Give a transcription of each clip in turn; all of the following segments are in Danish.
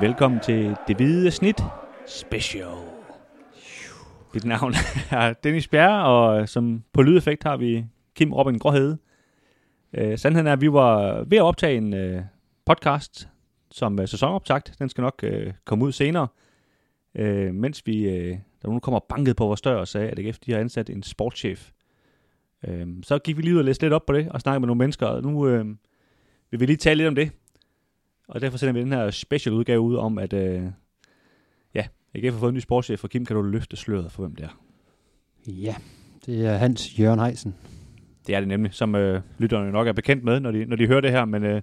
Velkommen til Det Hvide Snit Special. Mit navn er Dennis Bjerre, og som på lydeffekt har vi Kim Robin Gråhede. Øh, sandheden er, at vi var ved at optage en øh, podcast som øh, sæsonoptakt. Den skal nok øh, komme ud senere. Øh, mens vi, øh, der nogen, kommer banket på vores dør og sagde, at AGF de har ansat en sportschef. Øh, så gik vi lige ud og læste lidt op på det, og snakkede med nogle mennesker, og nu øh, vil vi lige tale lidt om det. Og derfor sender vi den her special udgave ud om, at øh, ja, AGF har fået en ny sportschef, og Kim, kan du løfte sløret for, hvem det er? Ja, det er Hans Jørgen Heisen. Det er det nemlig, som øh, lytterne nok er bekendt med, når de, når de hører det her, men øh,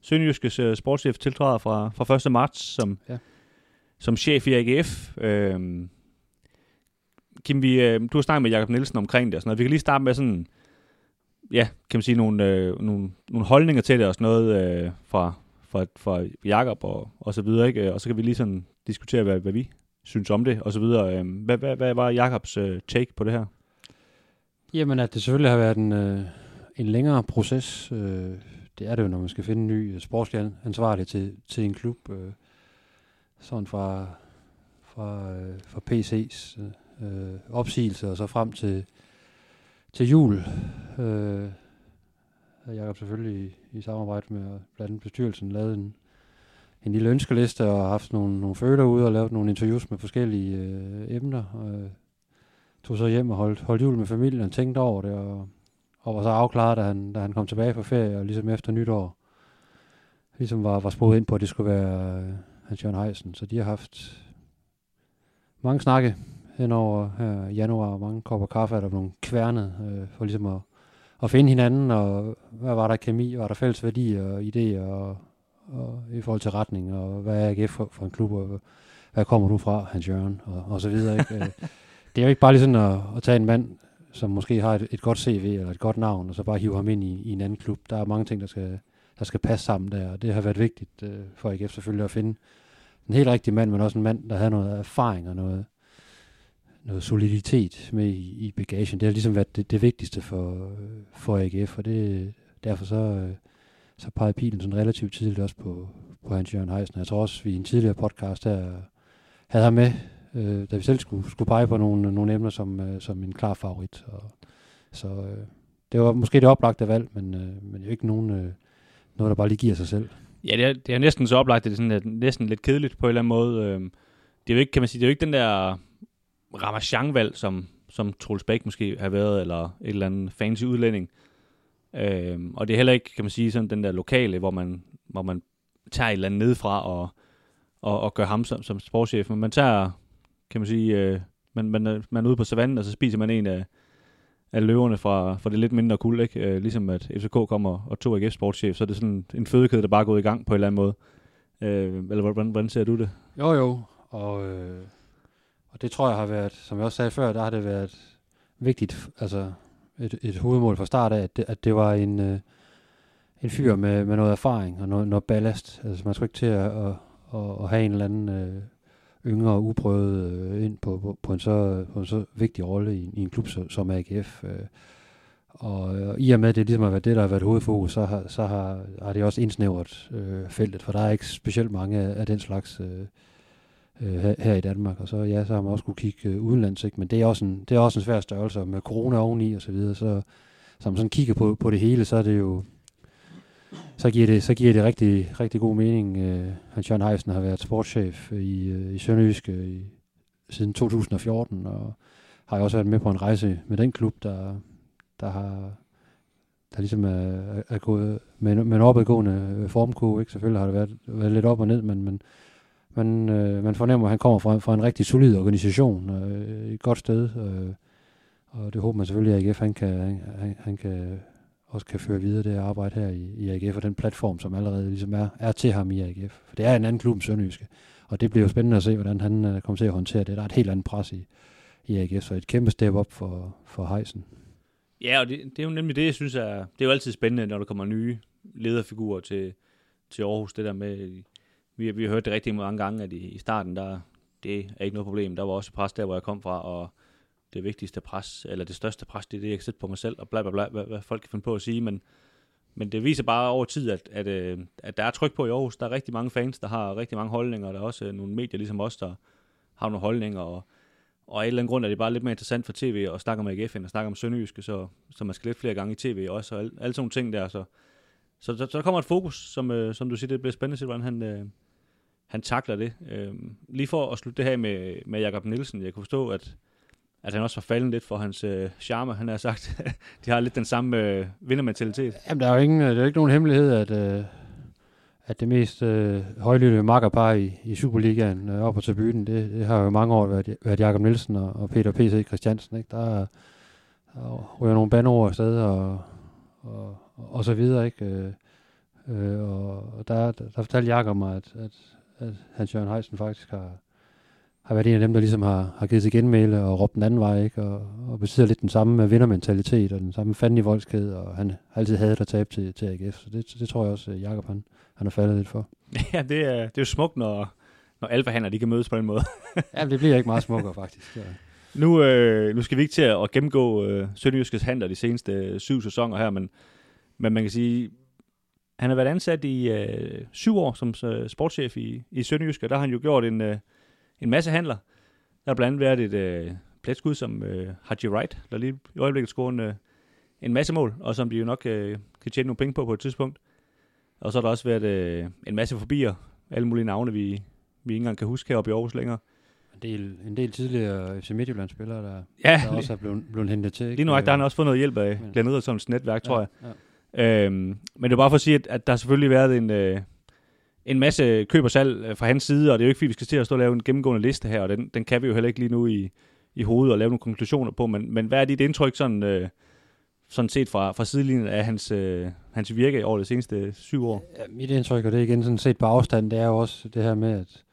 Sønderjyskes øh, sportschef tiltræder fra, fra 1. marts som, ja. som chef i AGF. Øh, Kim, vi, øh, du har snakket med Jakob Nielsen omkring det og sådan noget. Vi kan lige starte med sådan, ja, kan man sige, nogle, øh, nogle, nogle holdninger til det og sådan noget øh, fra, fra, fra Jakob og, og så videre, ikke? Og så kan vi lige sådan diskutere, hvad, hvad vi synes om det og så videre. Øhm, hvad, hvad, hvad var Jakobs øh, take på det her? Jamen, at det selvfølgelig har været en, øh, en længere proces. Øh, det er det jo, når man skal finde en ny øh, sportslig ansvarlig til, til en klub. Øh, sådan fra, fra, øh, fra PC's øh, øh, opsigelse og så frem til, til jul. Øh, har Jacob selvfølgelig i, i samarbejde med blandt andet bestyrelsen lavet en, en lille ønskeliste og haft nogle, nogle føler ude og lavet nogle interviews med forskellige øh, emner. Og, øh, tog så hjem og holdt, holdt jul med familien og tænkte over det, og, og var så afklaret, da han, da han kom tilbage fra ferie, og ligesom efter nytår, ligesom var, var sporet ind på, at det skulle være øh, Hans Jørgen Heisen. Så de har haft mange snakke henover her øh, i januar, mange kopper kaffe, der nogle kværnet, øh, for ligesom at, at finde hinanden, og hvad var der kemi, var der fælles værdi og idéer, og, og i forhold til retning, og hvad er AGF for, for en klub, og hvad kommer du fra, Hans Jørgen, og, og så videre. Ikke? Øh, det er jo ikke bare lige sådan at, at tage en mand, som måske har et, et godt CV eller et godt navn, og så bare hive ham ind i, i en anden klub. Der er mange ting, der skal, der skal passe sammen der, og det har været vigtigt øh, for AGF selvfølgelig at finde en helt rigtig mand, men også en mand, der havde noget erfaring og noget, noget soliditet med i, i bagagen. Det har ligesom været det, det vigtigste for, for AGF, og det, derfor så, så pegede pilen sådan relativt tidligt også på, på Hans Jørgen Heisen. Jeg tror også, vi i en tidligere podcast her havde ham med øh, da vi selv skulle, skulle pege på nogle, nogle emner som, øh, som en klar favorit. Og, så øh, det var måske det oplagte valg, men, øh, men jo ikke nogen, øh, noget, der bare lige giver sig selv. Ja, det er, det er næsten så oplagt, det er sådan, at næsten lidt kedeligt på en eller anden måde. Øh, det er jo ikke, kan man sige, det er jo ikke den der Ramachan-valg, som, som Troels Bæk måske har været, eller et eller andet fancy udlænding. Øh, og det er heller ikke, kan man sige, sådan den der lokale, hvor man, hvor man tager et eller andet nedefra og, og, og gør ham som, som sportschef. Men man tager kan man sige, øh, man, man, øh, man er ude på savannen, og så spiser man en af, af løverne fra, fra det lidt mindre kul, ikke? Øh, ligesom at FCK kommer og tog AGF sportschef, så er det sådan en fødekæde, der bare er gået i gang på en eller anden måde. Øh, eller hvordan, hvordan ser du det? Jo, jo, og, øh, og det tror jeg har været, som jeg også sagde før, der har det været vigtigt, altså et, et hovedmål fra start af, at det, at det var en, øh, en fyr med, med noget erfaring og noget, noget ballast. Altså man skulle ikke til at, at, at, at have en eller anden øh, yngre og uprøvet øh, ind på, på, på, en så, på en så vigtig rolle i, i en klub som, som AGF. Øh. Og, og i og med, at det ligesom har været det, der har været hovedfokus, så har, så har, har det også indsnævret øh, feltet, for der er ikke specielt mange af, af den slags øh, øh, her, her i Danmark. Og så, ja, så har man også kunne kigge øh, udenlands, ikke? men det er, også en, det er også en svær størrelse, med corona oveni og så videre, så, så man sådan kigger på, på det hele, så er det jo, så giver det, så giver det rigtig, rigtig god mening. Øh, Hans Jørgen Heisen har været sportschef øh, i, øh, i Sønderjysk øh, i, siden 2014, og har også været med på en rejse med den klub, der, der har der ligesom er, er gået med, med en opadgående øh, formkurve. Ikke? Selvfølgelig har det været, været lidt op og ned, men, men man, øh, man fornemmer, at han kommer fra, fra en rigtig solid organisation, øh, et godt sted, øh, og det håber man selvfølgelig, at AGF han kan, han, han kan også kan føre videre det arbejde her i, i AGF, og den platform, som allerede ligesom er, er til ham i AGF. For det er en anden klub end Sønderjyske, og det bliver jo spændende at se, hvordan han øh, kommer til at håndtere det. Der er et helt andet pres i, i AGF, så et kæmpe step op for, for Heisen. Ja, og det, det er jo nemlig det, jeg synes er, det er jo altid spændende, når der kommer nye lederfigurer til, til Aarhus, det der med, vi, vi har hørt det rigtig mange gange, at i, i starten, der, det er ikke noget problem. Der var også pres der, hvor jeg kom fra, og det vigtigste pres, eller det største pres, det er det, jeg kan sætte på mig selv, og bla bla bla, hvad, hvad folk kan finde på at sige, men, men det viser bare over tid, at, at, øh, at der er tryk på i Aarhus. Der er rigtig mange fans, der har rigtig mange holdninger, og der er også øh, nogle medier ligesom os, der har nogle holdninger, og, og af en eller anden grund er det bare lidt mere interessant for tv at snakke om AGF, end at snakke om Sønderjyske, så, så man skal lidt flere gange i tv også, og alle, alle sådan nogle ting der, så, så, så, så der kommer et fokus, som, øh, som du siger, det bliver spændende at se, hvordan han, øh, han takler det. Øh, lige for at slutte det her med, med Jakob Nielsen, jeg kunne forstå, at, at han også var faldet lidt for hans øh, charme, han har sagt. de har lidt den samme øh, vindermentalitet. Jamen, der er jo ingen, øh, der er ikke nogen hemmelighed, at, øh, at det mest øh, højlytte makkerpar i, i Superligaen øh, oppe på tribunen, det, det har jo mange år været, været Jakob Nielsen og, og Peter P.C. Christiansen. Ikke? Der, der ryger nogle bandord afsted og, og, og så videre. Ikke? Øh, øh, og der, der, der fortalte Jakob mig, at, at, at Hans Jørgen Heisen faktisk har, har været en af dem, der ligesom har, har givet sig genmæle og råbt den anden vej, ikke? Og, og besidder lidt den samme vindermentalitet og den samme fanden i voldsked, og han har altid hadet at tabe til, til AGF, så det, det tror jeg også, Jakob han, han har faldet lidt for. Ja, det er, det er jo smukt, når, når alfahander de kan mødes på den måde. ja, det bliver ikke meget smukkere faktisk. Ja. Nu, øh, nu skal vi ikke til at gennemgå øh, Sønderjyskes handler de seneste øh, syv sæsoner her, men, men man kan sige, han har været ansat i øh, syv år som øh, sportschef i, i Sønderjysk, og der har han jo gjort en, øh, en masse handler. Der har blandt andet været et øh, pletskud som øh, Haji Wright, der lige i øjeblikket scorer en, øh, en masse mål, og som de jo nok øh, kan tjene nogle penge på på et tidspunkt. Og så har der også været øh, en masse forbier, alle mulige navne, vi, vi ikke engang kan huske heroppe i Aarhus længere. En del, en del tidligere FC Midtjylland-spillere, der, ja, der også er blevet, blevet hentet til. Ikke? Lige nu der har han også fået noget hjælp af Glenn Riddersons netværk, tror jeg. Ja. Øhm, men det er bare for at sige, at, at der har selvfølgelig været en, øh, en masse køb og salg øh, fra hans side, og det er jo ikke fordi, vi skal til at stå og lave en gennemgående liste her, og den, den kan vi jo heller ikke lige nu i, i hovedet og lave nogle konklusioner på, men, men hvad er dit indtryk sådan, øh, sådan set fra, fra sidelinjen af hans, øh, hans virke over de seneste syv år? Ja, mit indtryk, og det er igen sådan set på afstand, det er jo også det her med, at,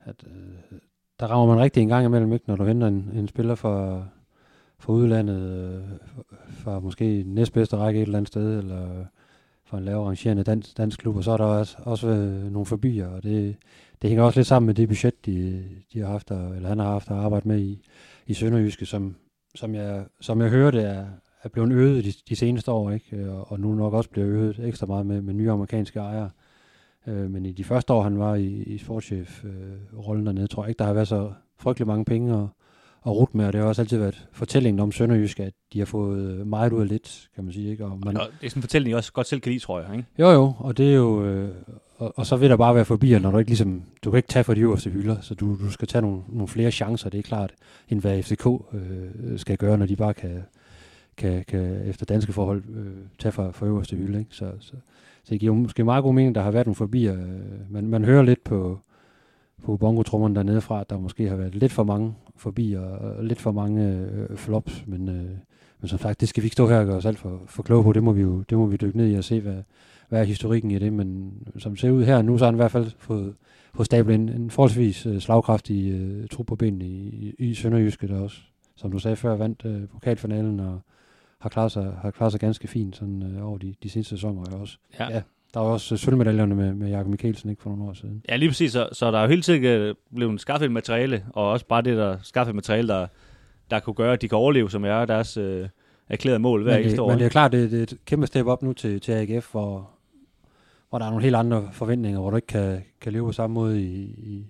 at øh, der rammer man rigtig en gang imellem, ikke, når du henter en, en spiller fra, fra udlandet, øh, fra måske næstbedste række et eller andet sted, eller for en lavere rangerende dansk, dansk klub, og så er der også, også øh, nogle forbier, og det, det hænger også lidt sammen med det budget, de, de har haft, eller han har haft at arbejde med i, i Sønderjyske, som, som, jeg, som jeg hører det er, er blevet øget de, de seneste år, ikke? Og, og nu nok også bliver øget ekstra meget med, med nye amerikanske ejere. Øh, men i de første år, han var i, i sportschef-rollen øh, dernede, tror jeg ikke, der har været så frygtelig mange penge at, at rute med, og det har også altid været fortællingen om Sønderjysk, at de har fået meget ud af lidt, kan man sige. Ikke? Og man, og det er sådan en fortælling, I også godt selv kan lide, tror jeg, ikke? Jo, jo, og det er jo... Øh, og, og, så vil der bare være forbi, når du ikke ligesom... Du kan ikke tage for de øverste hylder, så du, du skal tage nogle, nogle flere chancer, det er klart, end hvad FCK øh, skal gøre, når de bare kan, kan, kan efter danske forhold øh, tage for, for øverste hylde. Ikke? Så, så, så det giver måske meget god mening, der har været nogle forbier. Øh, man, man hører lidt på, på bongotrummerne dernede fra, at der måske har været lidt for mange forbi og lidt for mange øh, flops, men, øh, men som sagt, det skal vi ikke stå her og gøre os alt for, for kloge på, det må vi jo det må vi dykke ned i og se, hvad, hvad er historikken i det, men som ser ud her nu, så har han i hvert fald fået, fået stablet en, en forholdsvis øh, slagkraftig øh, tro på benene i, i, i Sønderjyske, der også, som du sagde før, vandt øh, pokalfinalen og har klaret sig, har klaret sig ganske fint sådan, øh, over de, de seneste sæsoner også. Ja. ja. Der var også sølvmedaljerne med, med Jakob Mikkelsen ikke for nogle år siden. Ja, lige præcis. Så, så der er jo hele tiden øh, blevet skaffet materiale, og også bare det, der skaffet materiale, der, der kunne gøre, at de kan overleve, som er deres øh, erklærede mål hver eneste år. Men det er klart, det, det er et kæmpe step op nu til, til AGF, hvor, hvor der er nogle helt andre forventninger, hvor du ikke kan, kan leve på samme måde i, i,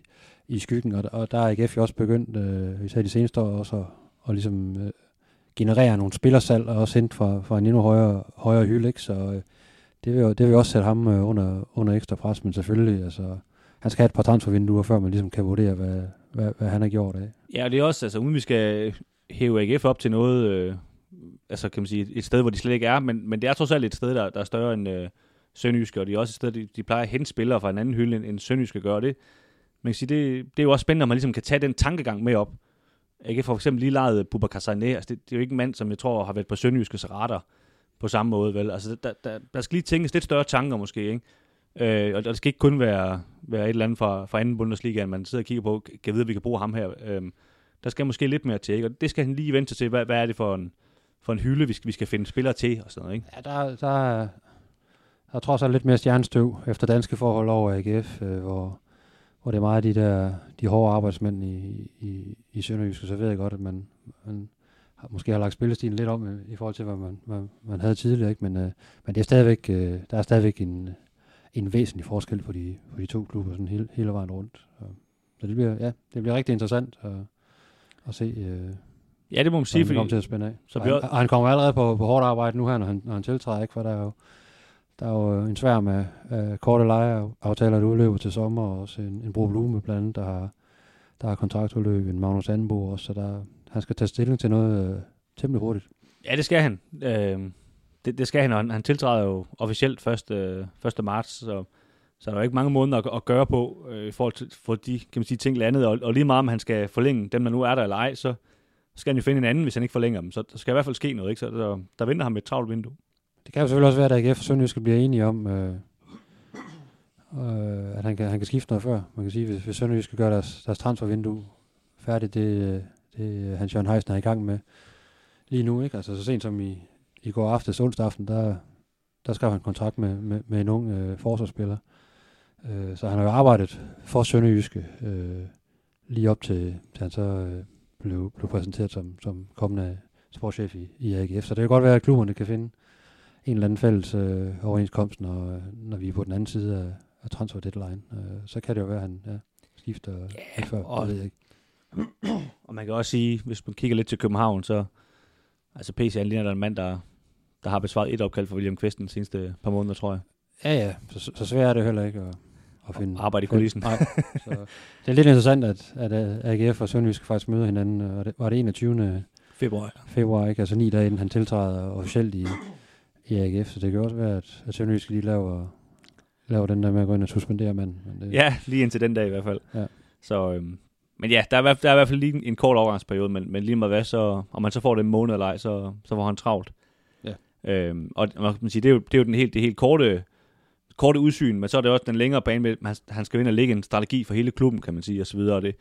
i skyggen. Og, og der er AGF jo også begyndt, øh, især de seneste år, også at, og ligesom, øh, generere nogle spillersalg, og også hente fra, fra en endnu højere, højere hylde. Ikke? Så øh, det vil, det vil også sætte ham øh, under, under ekstra pres, men selvfølgelig, altså, han skal have et par transfervinduer, før man ligesom kan vurdere, hvad, hvad, hvad han har gjort af. Ja, og det er også, altså uden vi skal hæve AGF op til noget, øh, altså kan man sige, et sted, hvor de slet ikke er, men, men det er trods alt et sted, der, der er større end øh, Sønderjyske, og det er også et sted, de, de plejer at hente spillere fra en anden hylde, end, end Sønderjyske gør det. Man kan sige, det, det er jo også spændende, at man ligesom kan tage den tankegang med op. AGF for eksempel lige lejet Bubba altså det, det, er jo ikke en mand, som jeg tror har været på Sønderjyskes radar på samme måde, vel? Altså, der, der, der skal lige tænkes lidt større tanker måske, ikke? Øh, og det skal ikke kun være, være et eller andet fra, fra anden Bundesliga, man sidder og kigger på, kan vide, at vi kan bruge ham her. Øh, der skal måske lidt mere til, ikke? Og det skal han lige vente til, hvad, hvad er det for en, for en hylde, vi skal, vi skal finde spillere til, og sådan noget, ikke? Ja, der, der, der er trods alt lidt mere stjernestøv efter danske forhold over AGF, øh, hvor, hvor det er meget de der de hårde arbejdsmænd i, i, i Sønderjysk, så ved jeg godt, at man, man har, måske har lagt spillestilen lidt om øh, i forhold til, hvad man, hvad man havde tidligere. Ikke? Men, øh, men det er stadigvæk, øh, der er stadigvæk en, en væsentlig forskel på de, på de to klubber sådan hele, hele vejen rundt. Så, så det, bliver, ja, det bliver rigtig interessant at, at se, øh, Ja, det må man sige, fordi til at spænde af. så vi han, han kommer allerede på, på hårdt arbejde nu her, når han, når han tiltræder, ikke? for der er jo, der er jo en svær med øh, korte lejeaftaler, der udløber til sommer, og også en, en Bro Blume blandt andet, der har, der har kontraktudløb, en Magnus Anbo også, så der, han skal tage stilling til noget øh, temmelig hurtigt. Ja, det skal han. Øh, det, det skal han, og han, han tiltræder jo officielt 1. Øh, 1. marts, så, så der er jo ikke mange måneder at, at gøre på øh, i forhold til for de kan man sige, ting landet, og, og lige meget om han skal forlænge dem, der nu er der eller ej, så skal han jo finde en anden, hvis han ikke forlænger dem. Så der skal i hvert fald ske noget, ikke? Så der, der venter ham et travlt vindue. Det kan jo selvfølgelig også være, at AGF og Sønderjysk bliver enige om, øh, øh, at han kan, han kan skifte noget før. Man kan sige, hvis, hvis Sønderjysk skal gøre deres, deres transfervindue færdigt, det, øh, det er Hans Jørgen Heisen er i gang med lige nu. Ikke? Altså så sent som i, i går aftes, onsdag aften, der, der skrev han kontrakt med, med, med en ung øh, forsvarsspiller. Øh, så han har jo arbejdet for Sønderjyske øh, lige op til, til han så øh, blev, blev præsenteret som, som kommende sportschef i, i AGF. Så det kan godt være, at klubberne kan finde en eller anden fælles øh, overenskomst, når, når vi er på den anden side af, af transfer deadline. Øh, så kan det jo være, at han ja, skifter ja, før. og- det ved jeg ikke. Og man kan også sige, hvis man kigger lidt til København, så altså PC han ligner der er en mand, der, der har besvaret et opkald for William Kvist den seneste par måneder, tror jeg. Ja, ja, så, så svært er det heller ikke at, at finde... Arbejde i kulissen. Nej, så det er lidt interessant, at, at AGF og Sønderjysk faktisk møder hinanden. Og det, var det 21. Februar. februar, ikke? altså ni dage inden han tiltræder officielt i, i AGF. Så det kan også være, at, at Sønderjysk lige laver, laver den der med at gå ind og suspendere manden. Men det, Ja, lige indtil den dag i hvert fald. Ja. Så, øhm, men ja, der er, der er i hvert fald lige en, en kort overgangsperiode, men, men lige med hvad, så, om man så får det en måned eller ej, så, så får han travlt. Ja. Øhm, og man kan sige, det er jo, det er jo den helt, det helt korte, korte udsyn, men så er det også den længere bane med, han, han skal ind og lægge en strategi for hele klubben, kan man sige, og så videre. Og det,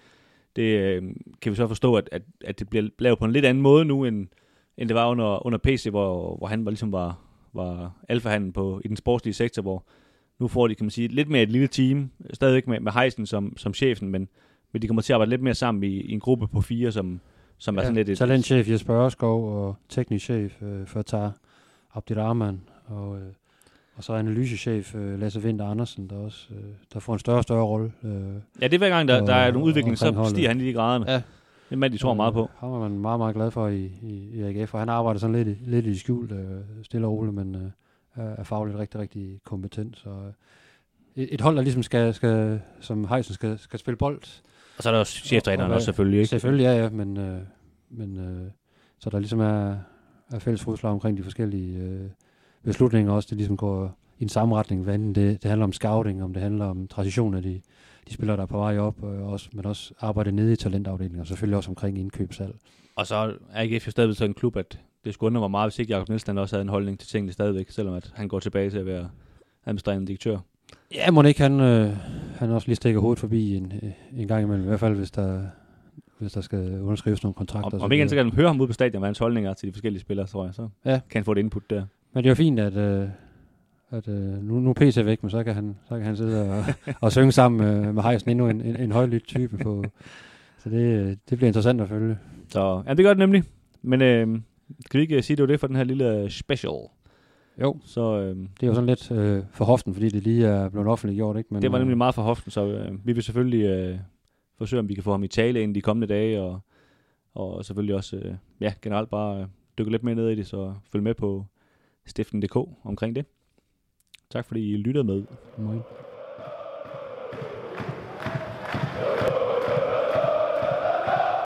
det øh, kan vi så forstå, at, at, at det bliver lavet på en lidt anden måde nu, end, end det var under, under PC, hvor, hvor han var, ligesom var, var alfahanden på, i den sportslige sektor, hvor nu får de, kan man sige, lidt mere et lille team, stadigvæk med, med Heisen som, som chefen, men, men de kommer til at arbejde lidt mere sammen i, i en gruppe på fire, som, som er sådan lidt et, Talentchef Jesper Ørskov og teknisk chef øh, Fatah Abdirahman og, øh, og så analysechef øh, Lasse Vinter Andersen, der også øh, der får en større og større rolle. Øh, Ja, det er hver gang, der, der er Og- nogle udvikling, så holdet. stiger han i graderne. Ja. Det er en mand, de tror meget på. Øh, ham er man meget, meget glad for i, i, i AGF, og han arbejder sådan lidt, i- lidt i skjul, øh, stille og roligt, men øh, er fagligt rigtig, rigtig kompetent. Så øh, et, et hold, der ligesom skal, skal som Heisen skal, skal spille bold, Og så er der også cheftræneren Og- og også selvfølgelig, ikke? Selvfølgelig, ja, ja, men, øh, men øh, så der ligesom er, er fælles fodslag omkring de forskellige øh, beslutninger også, det ligesom går i den samme retning, hvad enten det, det handler om scouting, om det handler om transition af de, de spillere, der er på vej op, øh, også, men også arbejde nede i talentafdelingen, og selvfølgelig også omkring indkøbssalg. Og så er AGF jo stadigvæk sådan en klub, at det skulle undre mig meget, hvis ikke Jacob Nielsen også havde en holdning til tingene stadigvæk, selvom at han går tilbage til at være administrerende direktør. Ja, må ikke han, øh, han også lige stikker hovedet forbi en, øh, en gang imellem, i hvert fald hvis der, hvis der skal underskrives nogle kontrakter. Om, og om ikke andet, så kan han høre ham ude på stadion, hvad hans holdninger er til de forskellige spillere, tror jeg. Så Ja. kan han få et input der. Men det er fint, at, øh, at øh, nu, nu er PC væk, men så kan han, så kan han sidde og, og synge sammen med, med Heisen, endnu en, en, en højlydt type. På, så det, øh, det bliver interessant at følge. Så ja, det gør det nemlig. Men øh, skal vi ikke øh, sige, det var det for den her lille special? Jo. Så øh, Det er jo sådan lidt øh, for hoften, fordi det lige er blevet offentliggjort. Ikke? Men, det var øh, nemlig meget for hoften, så øh, vi vil selvfølgelig øh, forsøge, om vi kan få ham i tale inden de kommende dage, og, og selvfølgelig også øh, ja, generelt bare øh, dykke lidt mere ned i det, så følg med på stiften.dk omkring det. Tak fordi I lyttede med. Øh,